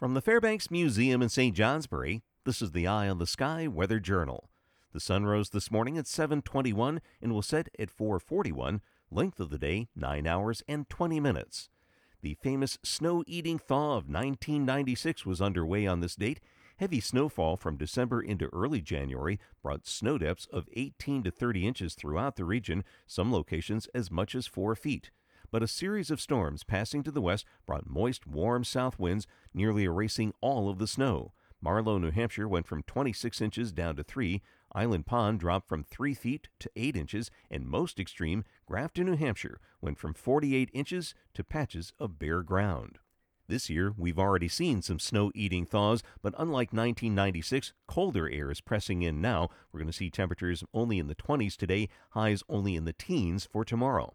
From the Fairbanks Museum in St. Johnsbury, this is the Eye on the Sky Weather Journal. The sun rose this morning at 7:21 and will set at 4:41. Length of the day 9 hours and 20 minutes. The famous snow-eating thaw of 1996 was underway on this date. Heavy snowfall from December into early January brought snow depths of 18 to 30 inches throughout the region, some locations as much as 4 feet but a series of storms passing to the west brought moist, warm south winds, nearly erasing all of the snow. Marlow, New Hampshire went from 26 inches down to 3. Island Pond dropped from 3 feet to 8 inches. And most extreme, Grafton, New Hampshire went from 48 inches to patches of bare ground. This year, we've already seen some snow eating thaws, but unlike 1996, colder air is pressing in now. We're going to see temperatures only in the 20s today, highs only in the teens for tomorrow.